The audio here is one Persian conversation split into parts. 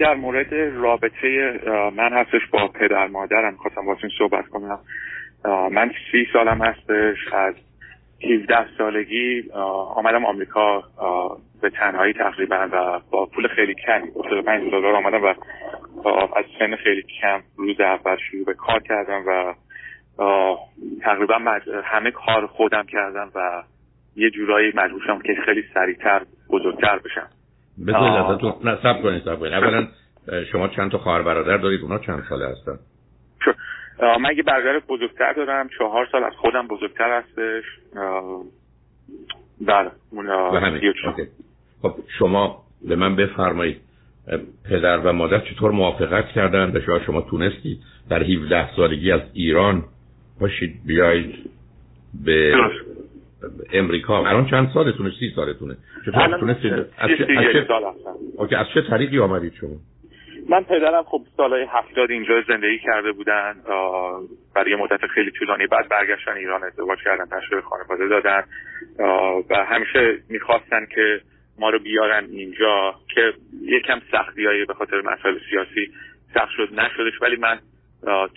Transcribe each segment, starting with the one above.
در مورد رابطه من هستش با پدر مادرم. خواستم باشون صحبت کنم. من سی سالم هستش. از 17 سالگی آمدم آمریکا به تنهایی تقریبا و با پول خیلی کمی 75 دلار آمدم و از سن خیلی کم روز اول شروع به کار کردم و تقریبا همه کار خودم کردم و یه جورایی مجبور شدم که خیلی سریعتر بزرگتر بشم. بذارید ازتون نه سب کنید سب کنید. اولا شما چند تا خواهر برادر دارید؟ اونا چند ساله هستن؟ من یه برادر بزرگتر دارم. چهار سال از خودم بزرگتر هستش. بله. خب شما به من بفرمایید. پدر و مادر چطور موافقت کردن به شما شما تونستید در 17 سالگی از ایران باشید؟ بیایید به امریکا الان چند سالتونه؟ سی سالتونه. چطور تونستید از چه از چه طریقی آمدید شما؟ من پدرم خب سالهای هفتاد اینجا زندگی کرده بودن برای مدت خیلی طولانی بعد برگشتن ایران ازدواج کردن تشکیل خانواده دادن. و همیشه می‌خواستن که ما رو بیارن اینجا که یکم سختی هایی به خاطر مسائل سیاسی سخت شد نشدش. ولی من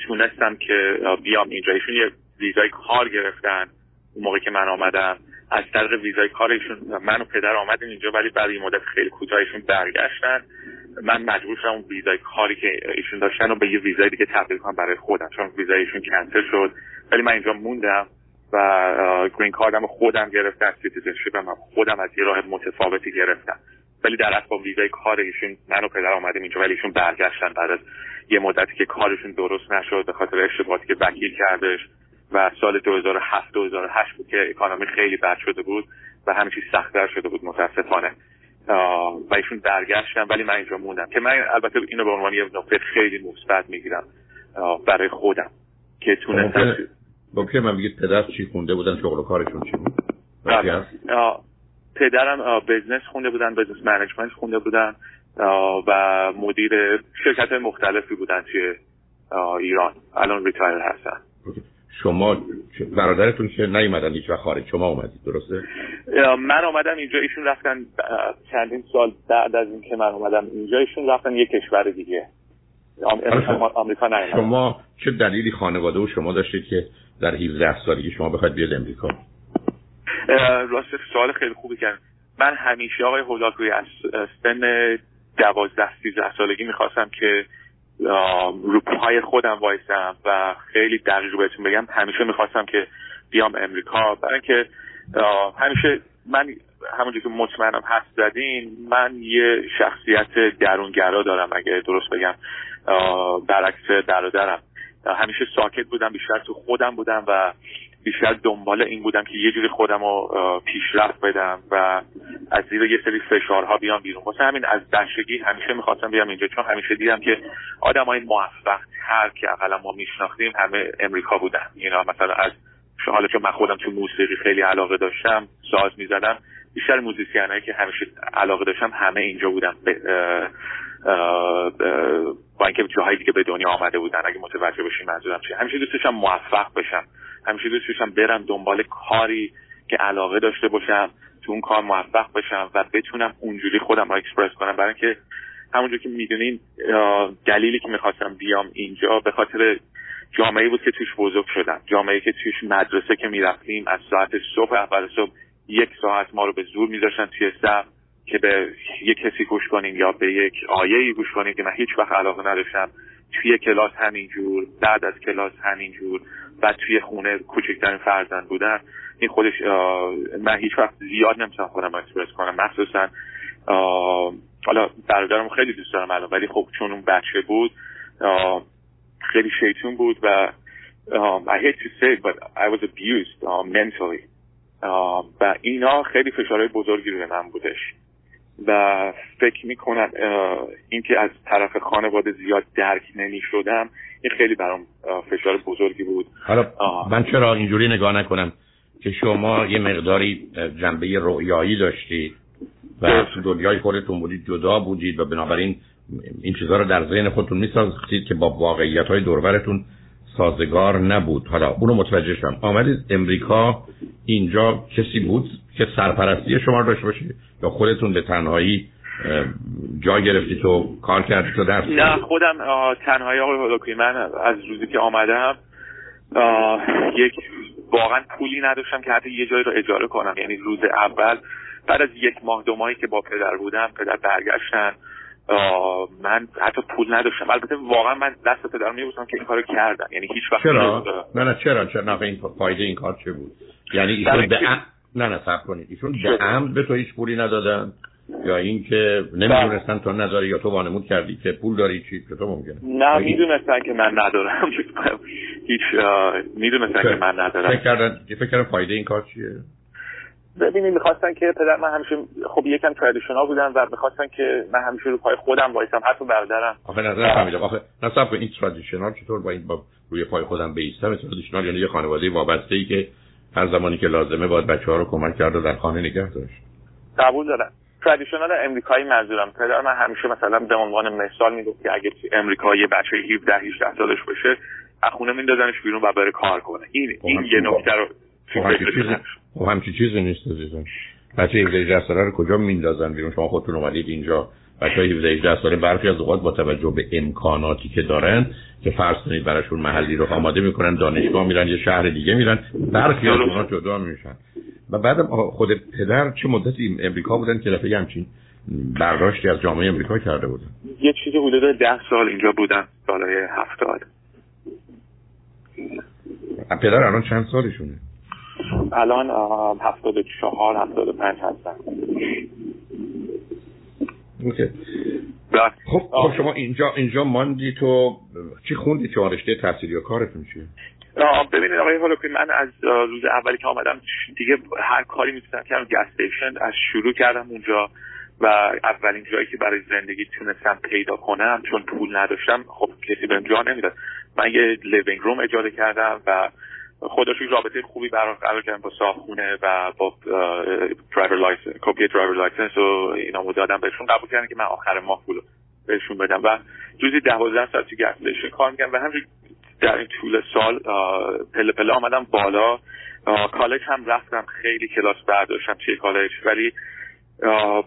تونستم که بیام اینجا. ایشون یه ویزای کار گرفتن. اون موقع که من آمدم از طریق ویزای کارشون من و پدر آمدیم اینجا ولی بعد این مدت خیلی کوتاهشون برگشتن. من مجبور شدم اون ویزای کاری که ایشون داشتن و به یه ویزای دیگه تبدیل کنم برای خودم چون ویزایشون کنسل شد. ولی من اینجا موندم و green card م خودم گرفتم citizenship م خودم از یه راه متفاوتی گرفتم. ولی در اصل با ویزای کار ایشون من و پدر آمدیم اینجا ولی ایشون برگشتن بعد از یه مدتی که کارشون درست نشد به خاطر اشتباهاتی که وکیل کردش. و سال 2007 2008 بود که اکانومی خیلی بد شده بود و همه چیز سختتر شده بود متاسفانه. و ایشون برگشتن ولی من اینجا موندم که من البته اینو به عنوان یه نکته خیلی مثبت می‌گیرم برای خودم که تونستم ممکنه من بگید پدر چی خونده بودن شغل و کارشون چی بود؟ بله. پدرم بزنس خونده بودن بزنس منیجمنت خونده بودن و مدیر شرکت مختلفی بودن توی ایران. الان retire هستن. شما برادرتون که نیومدن هیچ خارج؟ شما اومدید درسته؟ من آمدم اینجا ایشون رفتن چندین سال بعد از اینکه من اومدم اینجا ایشون رفتن یه کشور دیگه. آمریکا نیومدن شما چه دلیلی خانواده و شما داشتید که در 17 سالگی شما بخواید بیاد امریکا؟ راست سوال خیلی خوبی کردن من همیشه آقای هولاکوی از سن دوازده سیزده سالگی می‌خواستم که رو پای خودم وایسم و خیلی دقیق بهتون بگم. همیشه می‌خواستم که بیام امریکا. برای اینکه همیشه من همونجور که مطمئنم حد زدین من یه شخصیت درونگرا دارم اگه درست بگم. برعکس برادرم. همیشه ساکت بودم بیشتر تو خودم بودم و بیشتر دنبال این بودم که یه جوری خودم رو پیشرفت بدم و از زیر یه سری فشارها بیام بیرون. واسه همین از بچگی همیشه می‌خواستم بیام اینجا چون همیشه دیدم که آدم های موفق تر که اقلا ما میشناختیم همه امریکا بودن. اینا مثلا از حالا چون من خودم تو موسیقی خیلی علاقه داشتم ساز می‌زدم بیشتر موزیسین که همیشه علاقه داشتم همه اینجا بودن. با اینکه جاهای دیگه به دنیا آمده بودن اگه متوجه بشین منظورم چیه. همیشه دوست داشتم موفق بشم همیشه دوست داشتم برم دنبال کاری که علاقه داشته باشم تو اون کار موفق بشم و بتونم اونجوری خودم رو اکسپرس کنم. برای اینکه همونجور که می‌دونین دلیلی که می‌خواستم بیام اینجا به خاطر جامعه بود که توش بزرگ شدم. جامعه که توش مدرسه که می‌رفتیم از ساعت صبح اول صبح یک ساعت ما رو به زور میذاشتن توی صف. که به یک کسی گوش کنیم یا به یک آیه گوش کنیم که من هیچ وقت علاقه نداشتم. توی کلاس همینجور بعد از کلاس همینجور بعد توی خونه کوچکترین فرزند بودن. این خودش من هیچ وقت زیاد نمی‌تونم خودم اکسپرس کنم. مخصوصا حالا برادرم خیلی دوست دارم الان ولی خب چون اون بچه بود خیلی شیطون بود و I hate to say but I was abused mentally. و اینا خیلی فشارهای بزرگی روی من بودش. و فکر می‌کنم اینکه از طرف خانواده زیاد درک نمی شدم این خیلی برام فشار بزرگی بود. حالا من چرا اینجوری نگاه نکنم که شما یه مقداری جنبه رویایی داشتید و تو دنیای خودتون بودید جدا بودید و بنابراین این چیزها رو در ذهن خودتون می‌سازید که با واقعیت های دورورتون سازگار نبود. حالا اونو متوجه شم آمدید امریکا اینجا کسی بود که سرپرستی شما رو داشته باشید یا خودتون به تنهایی جا گرفتی تو کار کردی تو درس نه خودم تنهایی آقای من از روزی که آمدم یک واقعا پولی نداشتم که حتی یه جایی رو اجاره کنم. یعنی روز اول بعد از یک ماه دو ماهی که با پدر بودم پدر برگشتن. من حتی پول نداشتم. البته واقعا من دست پدر میبوسم که این کارو کردم یعنی هیچ وقت چرا؟ نه نه چرا؟ چرا؟ نه این فایده این کار چه بود؟ یعنی ایشون به نه نه صبر کنید. ایشون به عمد به تو هیچ پولی ندادن؟ یا اینکه نمی‌دونستن تو نداری یا تو وانمود کردی که پول داری چی؟ که تو ممکنه. نه می‌دونستن که من ندارم. هیچ می‌دونستن که من ندارم. فکر کردن فکر کردن فایده این کار چیه؟ ببینید می‌خواستن که پدر من همیشه خب یکم ترادیشنال بودن و می‌خواستن که من همیشه رو پای خودم وایسم حتی برادرم. آخه نظر فهمیدم آخه نصب این ترادیشنال چطور با این با روی پای خودم بیستم؟ ترادیشنال یعنی یه خانواده وابسته ای که هر زمانی که لازمه باید بچه ها رو کمک کرد و در خانه نگه داشت. قبول دارم. ترادیشنال امریکایی منظورم. پدر من همیشه مثلا به عنوان مثال می‌گفت که اگه امریکا یه بچه 17 18 سالش بشه از خونه میندازنش بیرون و بره کار کنه. این این یه نکته رو خب همچی چیزی نیست. عزیزم. بچه 17 18 ساله رو کجا میندازن بیرون؟ شما خودتون اومدید اینجا. بچه 17 18 ساله برخی از اوقات با توجه به امکاناتی که دارن که فرض کنید براشون محلی رو آماده می‌کنن دانشگاه میرن یه شهر دیگه میرن برخی از اونها جدا میشن. و بعدم خود پدر چه مدتی امریکا بودن که دفعه همچین برداشتی از جامعه امریکا کرده بودن؟ یه چیزی حدود ده سال اینجا بودن سالهای هفتاد. پدر الان چند سالشونه؟ الان هفتاد چهار هفتاد پنج هستن okay. خب خب شما اینجا اینجا ماندی تو چی خوندی تو رشته تحصیلی و کارتون چیه؟ ببینید آقای هولوکی من از روز اولی که آمدم دیگه هر کاری می‌تونم کردم. gas station از شروع کردم اونجا و اولین جایی که برای زندگی تونستم پیدا کنم چون پول نداشتم خب کسی بهم جا نمی‌داد. من یه living room اجاره کردم و خودشون رابطه خوبی برقرار کردم با صاحبخونه و با driver license کپی driver license و اینا دادم بهشون. قبول کردن که من آخر ماه پول بهشون بدم. و روزی دوازده ساعت تو gas station کار می‌کنم و همین در این طول سال پله پله آمدم بالا. کالج هم رفتم خیلی کلاس برداشتم توی کالج. ولی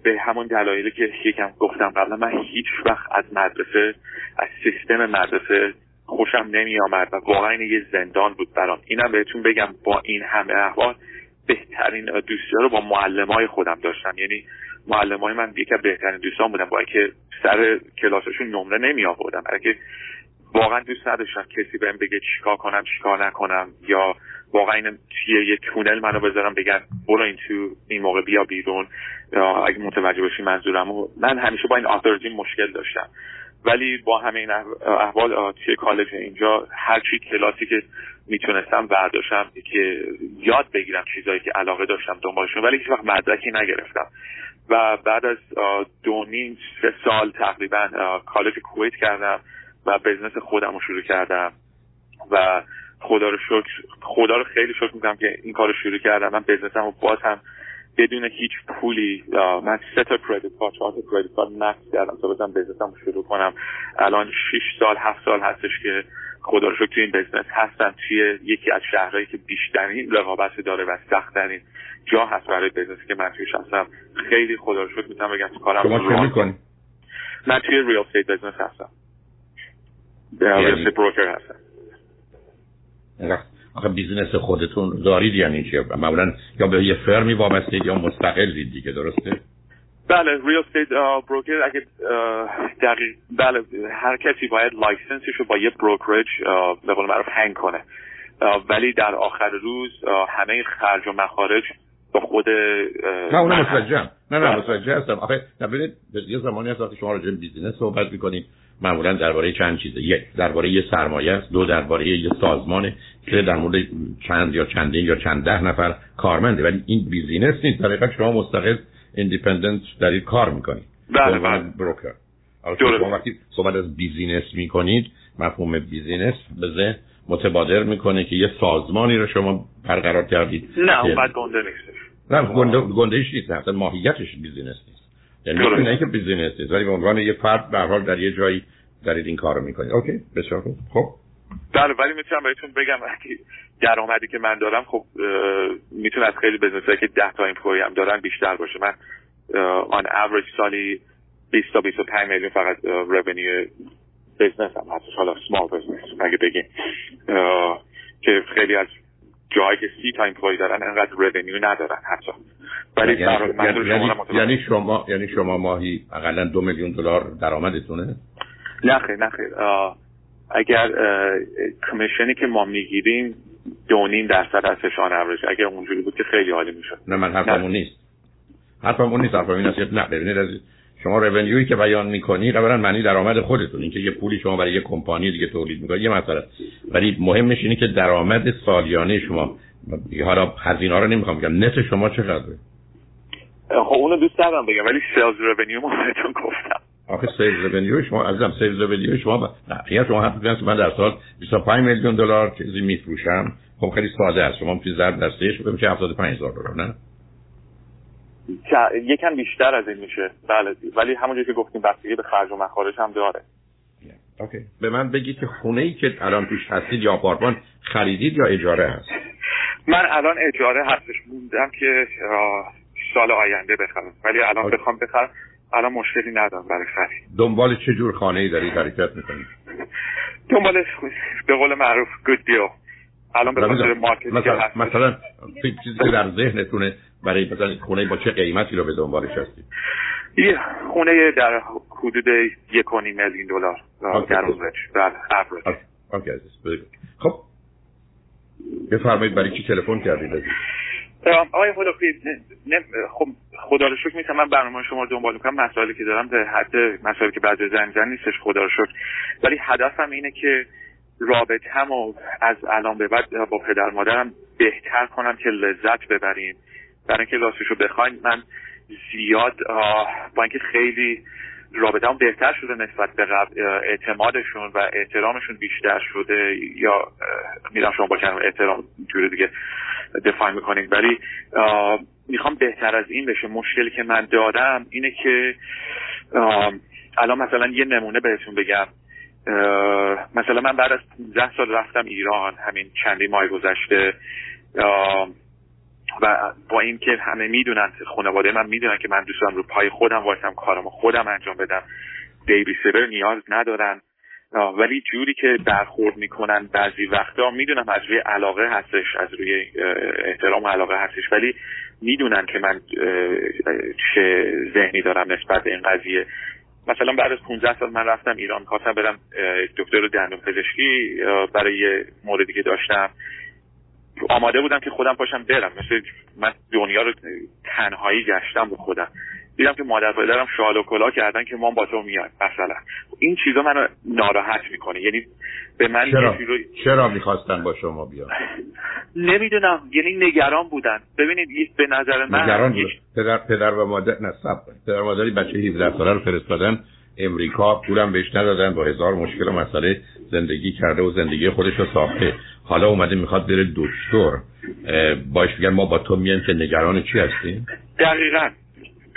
به همون دلایلی که یکم گفتم قبلا من هیچ وقت از مدرسه از سیستم مدرسه خوشم نمی آمد و واقعا یه زندان بود برام. اینم بهتون بگم با این همه احوال بهترین دوستی رو با معلم های خودم داشتم. یعنی معلم های من یکی بهترین دوستان بودم با اینکه سر کلاسشون نمره نمی آوردم اگه واقعا دوست نداشتم کسی بهم بگه چیکار کنم چیکار نکنم یا واقعا این یه تونل منو بذارم بگن برو این تو این موقع بیا بیرون. یا اگه متوجه باشی منظورم من همیشه با این آتوریتی مشکل داشتم. ولی با همه این احوال توی کالج اینجا هر چی کلاسی که می‌تونستم برداشتم که یاد بگیرم چیزایی که علاقه داشتم دنبالشون ولی هیچ وقت مدرکی نگرفتم. و بعد از دو نیم سه سال تقریبا کالج کویت کردم و بزنس خودم رو شروع کردم. و خدا رو شکر خدا رو خیلی شکر می‌کنم که این کار رو شروع کردم. من بزنسم رو باز هم بدون هیچ پولی من سه تا کردیت کارت چهار تا کردیت کارت مکس کردم تا بزنم بزنسم رو شروع کنم. الان 6 سال هفت سال هستش که خدا رو شکر توی این بزنس هستم. توی یکی از شهرهایی که بیشترین رقابت داره و سختترین جا هست برای بزنسی که من تویش هستم. خیلی خدا رو شکر می‌تونم بگم کارم شما من توی ریال استیت بزنس هستم. یعنی؟ بروکر هستم. آخه business خودتون دارید یعنی چیه معمولا یا به یه فرمی وابستید یا مستقلید دیگه درسته؟ بله real estate broker اگه دقیق بله هر کسی باید license ش رو با یه brokerage به قول معروف hang کنه. ولی در آخر روز همه خرج و مخارج با خود نه اونم متوجهم. نه نه متوجه هستم. آخه ببینید یه زمانی هست وقتی شما راجع به business صحبت می‌کنید معمولا درباره چند چیزه. یک درباره یه سرمایه است. دو درباره یه سازمانه که در مورد چند یا چندین یا چند ده نفر کارمنده. ولی این business نیست. در شما مستقل independent در این کار می‌کنید. بله بله. broker شما وقتی صحبت از business می‌کنید مفهوم business به ذهن متبادر می‌کنه که یه سازمانی رو شما برقرار کردید. نه اون بعد گنده نیستش نه گنده گندهش نیست اصلا ماهیتش business نیست. یعنی نه که business نیست ولی به عنوان یه فرد به حال در یه جایی دارید این کارو می‌کنید. Okay بسیار خوب. خب. بله ولی می‌تونم بهتون بگم که درآمدی که من دارم خب می‌تونه از خیلی business که 10 تا employee هم دارن بیشتر باشه. من on average سالی 20 تا 25 میلیون فقط revenue business هم هستش حالا small business مگه بگیم که خیلی از جایی که سی تا employee دارن انقدر revenue ندارن حتی. ولی یعنی, یعنی, یعنی, یعنی شما یعنی شما ماهی اقلا دو میلیون دلار درآمدتونه؟ نه خیر نه خیر. اگر کمیشنی که ما می‌گیریم دو نیم درصد از فشان اگر اونجوری بود که خیلی عالی می‌شد. نه من حرفم اون نیست. حرفم اون نیست حرفم این است نه ببینید شما رونیوی که بیان می‌کنی اولا معنی درآمد خودتون اینکه یه پولی شما برای یه کمپانی دیگه تولید می‌کنید یه مسئله. ولی مهمش اینه که درآمد سالیانه شما. حالا هزینه رو نمی‌خوام بگم. net شما چقدره؟ خب اونو دوست دارم بگم ولی sales revenue ما بهتون گفتم. آخه sales revenue شما عزیزم sales revenue شما ب... نه شما حرف من در سال 25 میلیون دلار چیزی میفروشم. خب خیلی ساده است. شما می‌تونید ضرب در 3 بشه 75000 دلار نه؟ یکم بیشتر از این میشه. بله. ولی همونجوری که گفتیم بستگی به خرج و مخارج هم داره. Okay به من بگید که خونه ای که الان توش هستید یا آپارتمان خریدید یا اجاره هست؟ من الان اجاره هستش. موندم که سال آینده بخرم. ولی الان بخوام بخرم الان مشکلی ندارم برای خرید. دنبال چه جور خانه ای دارید حرکت می‌کنید؟ دنبال به قول معروف گود الان به مارکت مثلا مثلا چیزی در ذهنتونه برای مثلا خونه با چه قیمتی رو به دنبالش هستید یه خونه در حدود یک و میلیون دلار. در در اوکی. خب بفرمایید برای چی تلفن کردید عزیز؟ آقای خدافی خب خدا رو شکر من برنامه شما رو دنبال می‌کنم. مسائلی که دارم به حد مسائلی که بعد زن زن نیستش خدا رو شکر. ولی هدفم اینه که رابطه و از الان به بعد با پدر مادرم بهتر کنم که لذت ببریم. برای اینکه راستش رو بخواین من زیاد با اینکه خیلی رابطه هم بهتر شده نسبت به قبل اعتمادشون و احترامشون بیشتر شده یا میرم شما با کلمه احترام جوری دیگه دفاع می‌کنید ولی می‌خوام بهتر از این بشه. مشکلی که من دادم اینه که الان مثلا یه نمونه بهتون بگم. مثلا من بعد از 15 سال رفتم ایران همین چندی ماه گذشته و با اینکه همه می‌دونن خانواده من می‌دونن که من دوست دارم رو پای خودم وایسم کارمو خودم انجام بدم. بیبی سیبر نیاز ندارن. ولی جوری که برخورد می‌کنن بعضی وقتا می‌دونم از روی علاقه هستش از روی احترام و علاقه هستش ولی می‌دونن که من چه ذهنی دارم نسبت به این قضیه. مثلا بعد از 15 سال من رفتم ایران خواستم برم دکتر دندون پزشکی برای موردی که داشتم. آماده بودم که خودم پاشم برم. مثل من دنیا رو تنهایی گشتم به خودم. دیدم که مادر پدرم شال و کلا کردن که ما با تو میاد. مثلا. این چیزا منو ناراحت می‌کنه. یعنی به من چرا, رو... چرا می‌خواستن با شما بیان؟ نمی‌دونم. یعنی نگران بودن. ببینید به نظر من نگران پدر پدر و مادر نه پدر مادری بچه 17 ساله رو فرستادن. امریکا پولم بهش ندادن با هزار مشکل و مسئله زندگی کرده و زندگی خودش رو ساخته. حالا اومده می‌خواد بره دکتر. باش میگن ما با تو میان که نگران چی هستیم؟ دقیقا.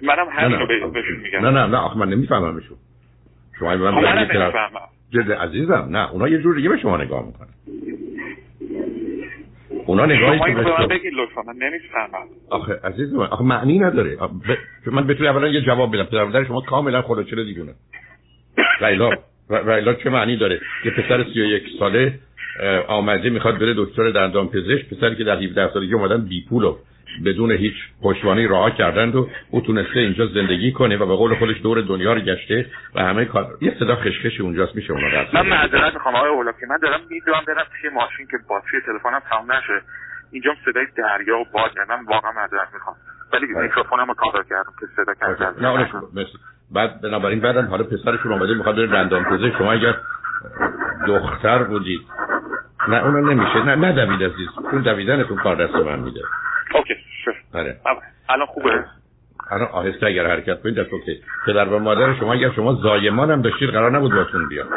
منم همین رو بهشون میگم. نه نه نه آخه من نمیفهممشون. شما من خب نمی‌فهمم. جد عزیزم نه اونا یه جور دیگه به شما نگاه می‌کنن. اونا نگاهی که شما بگید لطفا من نمی‌فهمم. آخه عزیز من آخه معنی نداره. ب... من بتونی اولا یه جواب بدم. پدر شما کاملا خودچله دیگونه ریلا چه معنی داره؟ یه پسر 31 ساله آمده می‌خواد بره دکتر دندان پزشک پسری که در 17 سالگی اومدن بی پول و بدون هیچ پشتوانه راه کردند و او تونسته اینجا زندگی کنه و به قول خودش دور دنیا رو گشته و همه کار یه صدا خشخش اونجاست میشه اونا من معذرت می‌خوام آقای اولاکی. من دارم می‌دونم برم توی ماشین که باتری تلفنم تمام نشه. اینجا صدای دریا و باد من واقعا معذرت می‌خوام. ولی بله. میکروفونم رو کار کردم که صدا کردم. نه بعد بنابراین بعدم حالا پسرشون اومده می‌خواد بره دندان پزشک شما اگر دختر بودید. نه اونو نمیشه. نه نه دوید عزیز اون دویدنتون کار دست من میده. بله. الان خوبه؟ الان آهسته اگر حرکت کنید دست اوکی. پدر و مادر شما اگر شما زایمان هم داشتید قرار نبود باتون بیاد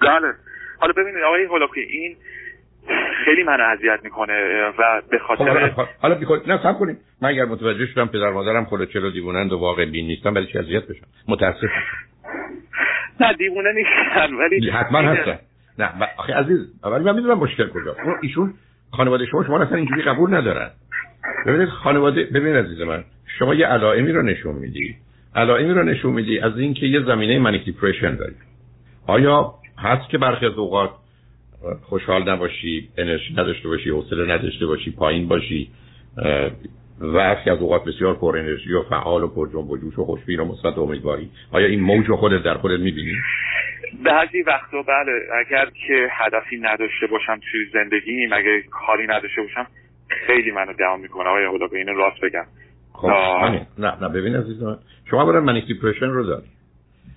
بله. حالا ببینید آقای هولاکی این خیلی من اذیت می‌کنه و به خاطر خب حالا بیخود نه سب کنید. من اگر متوجه شدم پدر مادرم خود چلو دیوونند و واقع بین نیستم برای چی اذیت بشم؟ متاسفم. نه دیوونه نیستن ولی حتما هستن. نه آخه عزیز ولی من می‌دونم مشکل کجا ایشون خانواده شما شما اصلا اینجوری قبول ندارن. ببینید خانواده ببینید عزیز من شما یه علائمی رو نشون میدی. علائمی رو نشون میدی از اینکه یه زمینه منیک دیپرشن داری. آیا هست که برخی از اوقات خوشحال نباشی انرژی نداشته باشی حوصله نداشته باشی پایین باشی و از اوقات بسیار پر انرژی و فعال و پر جنب و جوش و خوشبین و مثبت و امیدواری. آیا این موج خودت در خودت می‌بینی؟ بعضی وقتا بله اگر که هدفی نداشته باشم توی زندگیم اگر کاری نداشته باشم خیلی منو دعم می‌کنه. آیا خدا به این راست بگم. خب نه نه ببین عزیز من شما برای منیک دیپرشن رو داری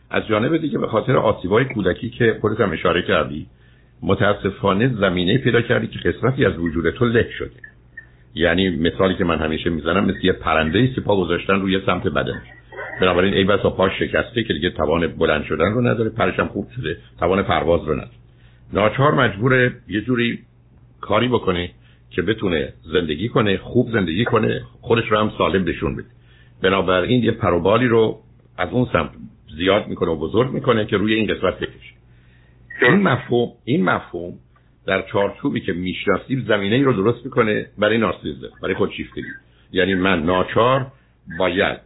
از جانب دیگه به خاطر آسیبای کودکی که خودت هم اشاره کردی متاسفانه زمینه پیدا کردی که قسمتی از وجود تو له شده. یعنی مثالی که من همیشه می‌زنم مثل یه پرنده ای پا گذاشتن روی سمت بدن. بنابراین ای بسا پاش شکسته که دیگه توان بلند شدن رو نداره پرشم خوب شده توان پرواز رو نداره. ناچار مجبور یه جوری کاری بکنه که بتونه زندگی کنه خوب زندگی کنه خودش رو هم سالم بشون بده. بنابراین یه پروبالی رو از اون سمت زیاد می‌کنه و بزرگ می‌کنه که روی این قسمت بکشه. این مفهوم این مفهوم در چارچوبی که می‌شناسیم زمینه ای رو درست می‌کنه برای نارسیزم برای خودشیفتگی. یعنی من ناچار باید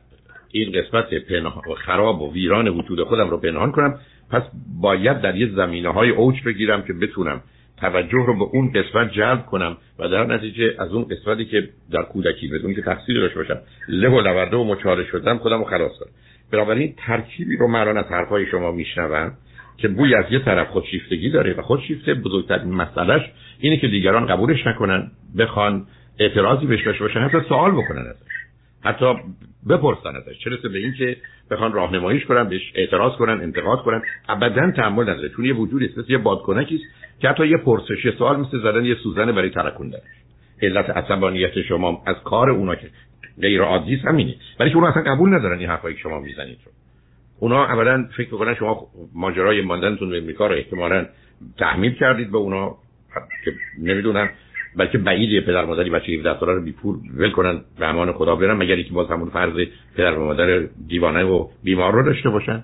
این قسمت پنهان خراب و ویران وجود خودم رو پنهان کنم پس باید در یه زمینه های اوج بگیرم که بتونم توجه رو به اون قسمت جلب کنم و در نتیجه از اون قسمتی که در کودکی بدون که تقصیر داشته باشم له و لورده و مچاله شدم خودم رو خلاص کنم بنابراین ترکیبی رو من از حرفای شما میشنوم که بوی از یه طرف خودشیفتگی داره و خودشیفته بزرگترین مسئلهش اینه که دیگران قبولش نکنن بخوان اعتراضی بهش باشن حتی سوال بکنن ازش. حتی بپرسن ازش چه رسه به اینکه بخوان راهنماییش کنن بهش اعتراض کنن انتقاد کنن. ابدا تحمل نداره چون یه وجودی است یه بادکنکی است که حتی یه پرسش سوال مثل زدن یه سوزن برای ترکوندنش علت عصبانیت شما از کار اونا که غیر عادی همینه. ولی که اونا اصلا قبول ندارن این حرفایی که شما می‌زنید رو. اونا اولا فکر می‌کنن شما ماجرای ماندنتون به امریکا رو احتمالا تحمیل کردید به اونا که نمی‌دونن بلکه بعیده پدر مادری بچه 17 ساله رو بی پول ول کنن به امان خدا برن مگر اینکه باز همون فرض پدر و مادر دیوانه و بیمار رو داشته باشن.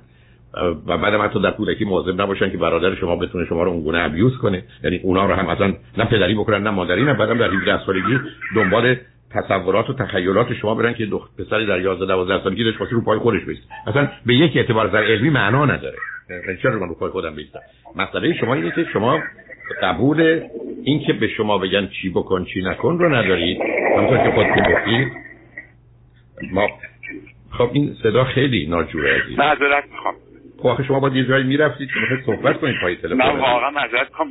و بعد هم حتی در کودکی مواظب نباشن که برادر شما بتونه شما رو اونگونه ابیوز کنه. یعنی اونا رو هم اصلا نه پدری بکنن نه مادری نه بعدم در 17 سالگی دنبال تصورات و تخیلات شما برن که دختر پسری در 11 12 سالگی داشت واسه رو پای خودش بیست اصلا به یک اعتبار در علمی معنا نداره. چرا من رو پای خودم بیستم مسئله شما اینه که شما قبول این که به شما بگن چی بکن چی نکن رو ندارید؟ همونطور که خودتون گفتید. ما خب این صدا خیلی ناجوره عزیز. معذرت می‌خوام. خب آخه شما باید یه جایی می‌رفتید که می‌خواید صحبت کنید پای تلفن من واقعا معذرت می‌خوام.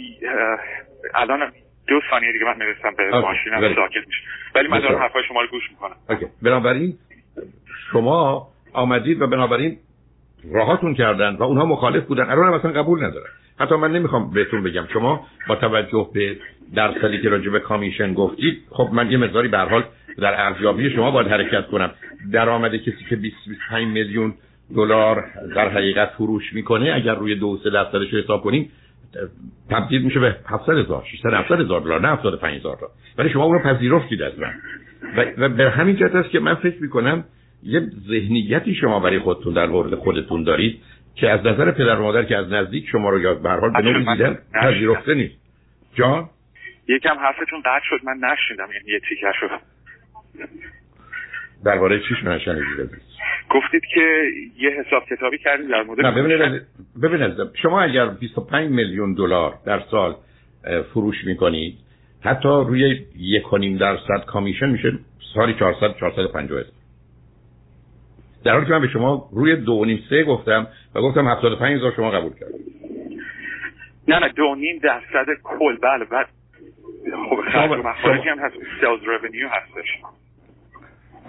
الان دو ثانیه دیگه من می‌رسم به ماشینم ساکت میشه. ولی من دارم حرفای شما رو گوش می‌کنم. اوکی بنابراین شما آمدید و بنابراین راهاتون کردن و اونها مخالف بودن. الان هم اصلا قبول ندارن. حتی من نمی‌خوام بهتون بگم. شما با توجه به درصدی که راجع به کامیشن گفتید خب من یه مقداری به حال در ارزیابی شما باید حرکت کنم. درآمد کسی که 20 25 میلیون دلار در حقیقت فروش می‌کنه اگر روی دو سه درصدش حساب کنیم تبدیل میشه به 700 هزار 600 700 هزار دلار نه 75 هزار تا ولی شما اون رو پذیرفتید از من. و, و به همین جهت است که من فکر می‌کنم یه ذهنیتی شما برای خودتون در مورد خودتون دارید که از نظر پدر و مادر که از نزدیک شما رو یاد به حال به نوعی دیدن پذیرفته نیست. جان؟ یکم حرفتون قطع شد من نشنیدم یعنی یه تیکه شد. درباره چیش نشنیدید گفتید که یه حساب کتابی کردید در مورد ببینید ببینید شما اگر 25 میلیون دلار در سال فروش می‌کنید حتی روی یک درصد کامیشن میشه سالی 400 450 در حالی که من به شما روی دو نیم سه گفتم و گفتم 75 هزار شما قبول کردید نه نه دو نیم درصد کل. بله بعد خب خرج و مخارجی هم هست. سیلز رونیو هستش.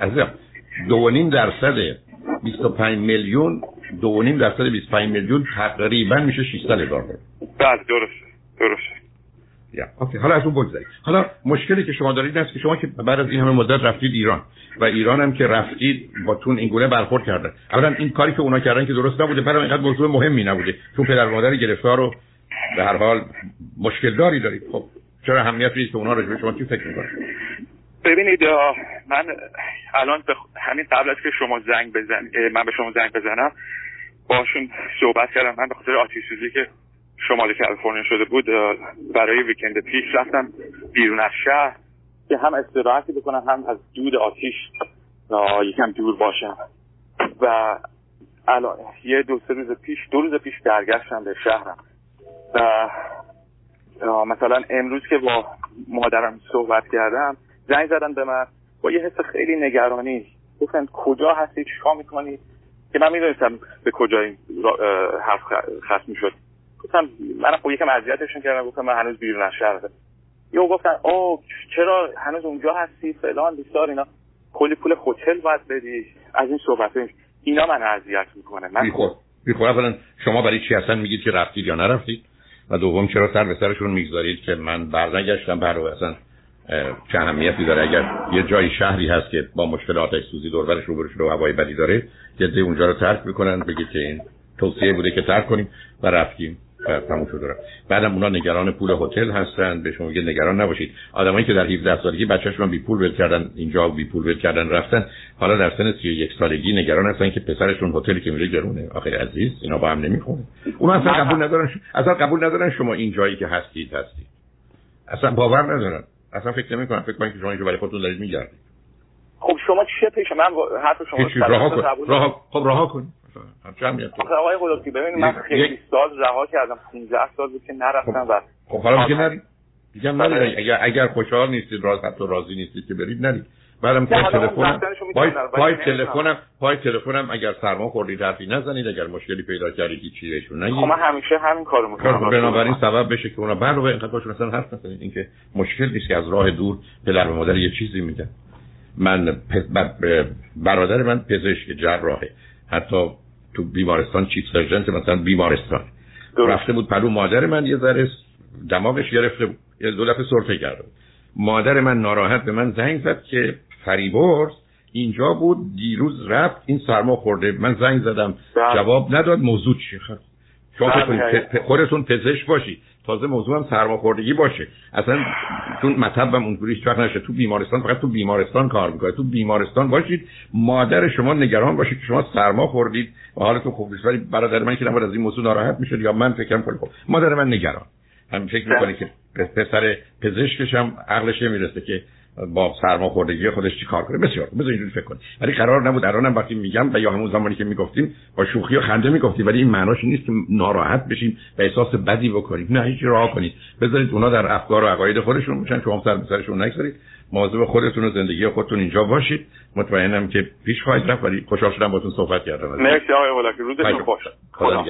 عزیزم دو نیم درصد 25 میلیون دو نیم درصد 25 میلیون تقریبا میشه 600 هزار بله یا اوکی حالا از اون بگذارید حالا مشکلی که شما دارید است که شما که بعد از این همه مدت رفتید ایران و ایران هم که رفتید با تون این گونه برخورد کردن. اولا این کاری که اونا کردن که درست نبوده برام اینقدر موضوع مهمی نبوده. چون پدر مادر گرفتار رو به هر حال مشکل داری دارید. خب چرا اهمیت که اونا راجع به شما چی فکر می‌کنن؟ ببینید من الان همین قبل از که شما زنگ بزن من به شما زنگ بزنم باشون صحبت کردم. من به خاطر آتیش که شمال کالیفرنیا شده بود برای ویکند پیش رفتم بیرون از شهر که هم استراحتی بکنم هم از دود آتیش یکم دور باشم. و الان یه دو سه روز پیش دو روز پیش برگشتم به شهرم. و مثلا امروز که با مادرم صحبت کردم زنگ زدن به من با یه حس خیلی نگرانی. گفتن کجا هستی چیکار می‌کنی که من می‌دونستم به کجا این حرف ختم می‌شد. گفتم من خب یکم اذیتشون کردم گفتم من هنوز بیرون از شهر. یهو گفتن او چرا هنوز اونجا هستی؟ فلان بیشتر اینا. کلی پول هتل باید بدی. از این صحبت اینا من اذیت می‌کنه. من بیخور بیخور اولا شما برای چی اصلا میگید که رفتید یا نرفتید؟ و دوم چرا سر به سرشون می‌گذارید که من برنگشتم بر اصلا چه اهمیتی داره؟ اگر یه جای شهری هست که با مشکل آتش سوزی دوربرش رو برش رو هوای بدی داره که اونجا رو ترک می‌کنن بگید که این توصیه بوده که ترک کنیم و رفتیم. تموم شده بعدم اونا نگران پول هتل هستن به شما میگه نگران نباشید. آدمایی که در 17 سالگی بچه‌شون بی پول ول کردن اینجا بی پول ول کردن رفتن. حالا در سن 31 سالگی نگران هستن که پسرشون هتلی که میره گرونه. آخه عزیز اینا با هم نمی‌خونه. اون اصلا قبول ندارن اصلا قبول ندارن شما این جایی که هستید هستید. اصلا باور ندارن. اصلا فکر نمی کنم فکر کنم که شما اینجا برای خودتون دارید میگردید. خب شما چه پیش من؟ حرف شما راه کن. راه خب راه کن. آقای قدرتی ببین من خیلی سال رها کردم. 15 سال بود که نرفتم و خب حالا میگه نرید میگم نرید اگر اگر خوشحال نیستید راز حتی راضی نیستید که برید نرید بعدم پای تلفنم پای, تلفنم پای تلفنم اگر سرما خوردید حرفی نزنید. اگر مشکلی پیدا کردید چیزی بهشون نگید. خب من همیشه همین کارو می‌کنم. خب بنابراین سبب بشه که اونا بعد اینقدر باشون اصلا حرف نزنید. اینکه مشکل نیست که از راه دور پدر و مادر یه چیزی میدن من برادر من پزشک جراحه. حتی تو بیمارستان چیف سرجنت مثلا بیمارستان. رفته بود پلو مادر من یه ذره دماغش گرفته بود. یه دو دفعه سرفه کرده مادر من ناراحت به من زنگ زد که فریبرز اینجا بود دیروز رفت این سرما خورده. من زنگ زدم. بله. جواب نداد موضوع چیه شما بله. خودتون پزشک باشی تازه موضوع هم سرماخوردگی باشه. اصلا چون مطبم اونجوری هیچ نشه. تو بیمارستان فقط تو بیمارستان کار می‌کنه. تو بیمارستان باشید. مادر شما نگران باشید که شما سرما خوردید و حالتون خوب نیست. ولی برادر من که نباید از این موضوع ناراحت می‌شد یا من فکرم کنم خب مادر من نگران. هم فکر می‌کنه که پسر پزشکش هم عقلش نمی‌رسه که با سرماخوردگی خودش چی کار کنه؟ بسیار بذار اینجوری فکر کنید ولی قرار نبود الانم وقتی میگم و یا همون زمانی که می‌گفتیم با شوخی و خنده می‌گفتیم ولی این معناش نیست که ناراحت بشیم و احساس بدی بکنیم. نه هیچ راه کنید. بذارید اونا در افکار و عقاید خودشون باشن شما سر به سرشون نگذارید. مواظب خودتون و زندگی خودتون اینجا باشید. مطمئنم که پیش خواهید رفت ولی خوشحال شدم باهاتون صحبت کردم. مرسی آقای روزتون خوش. خدا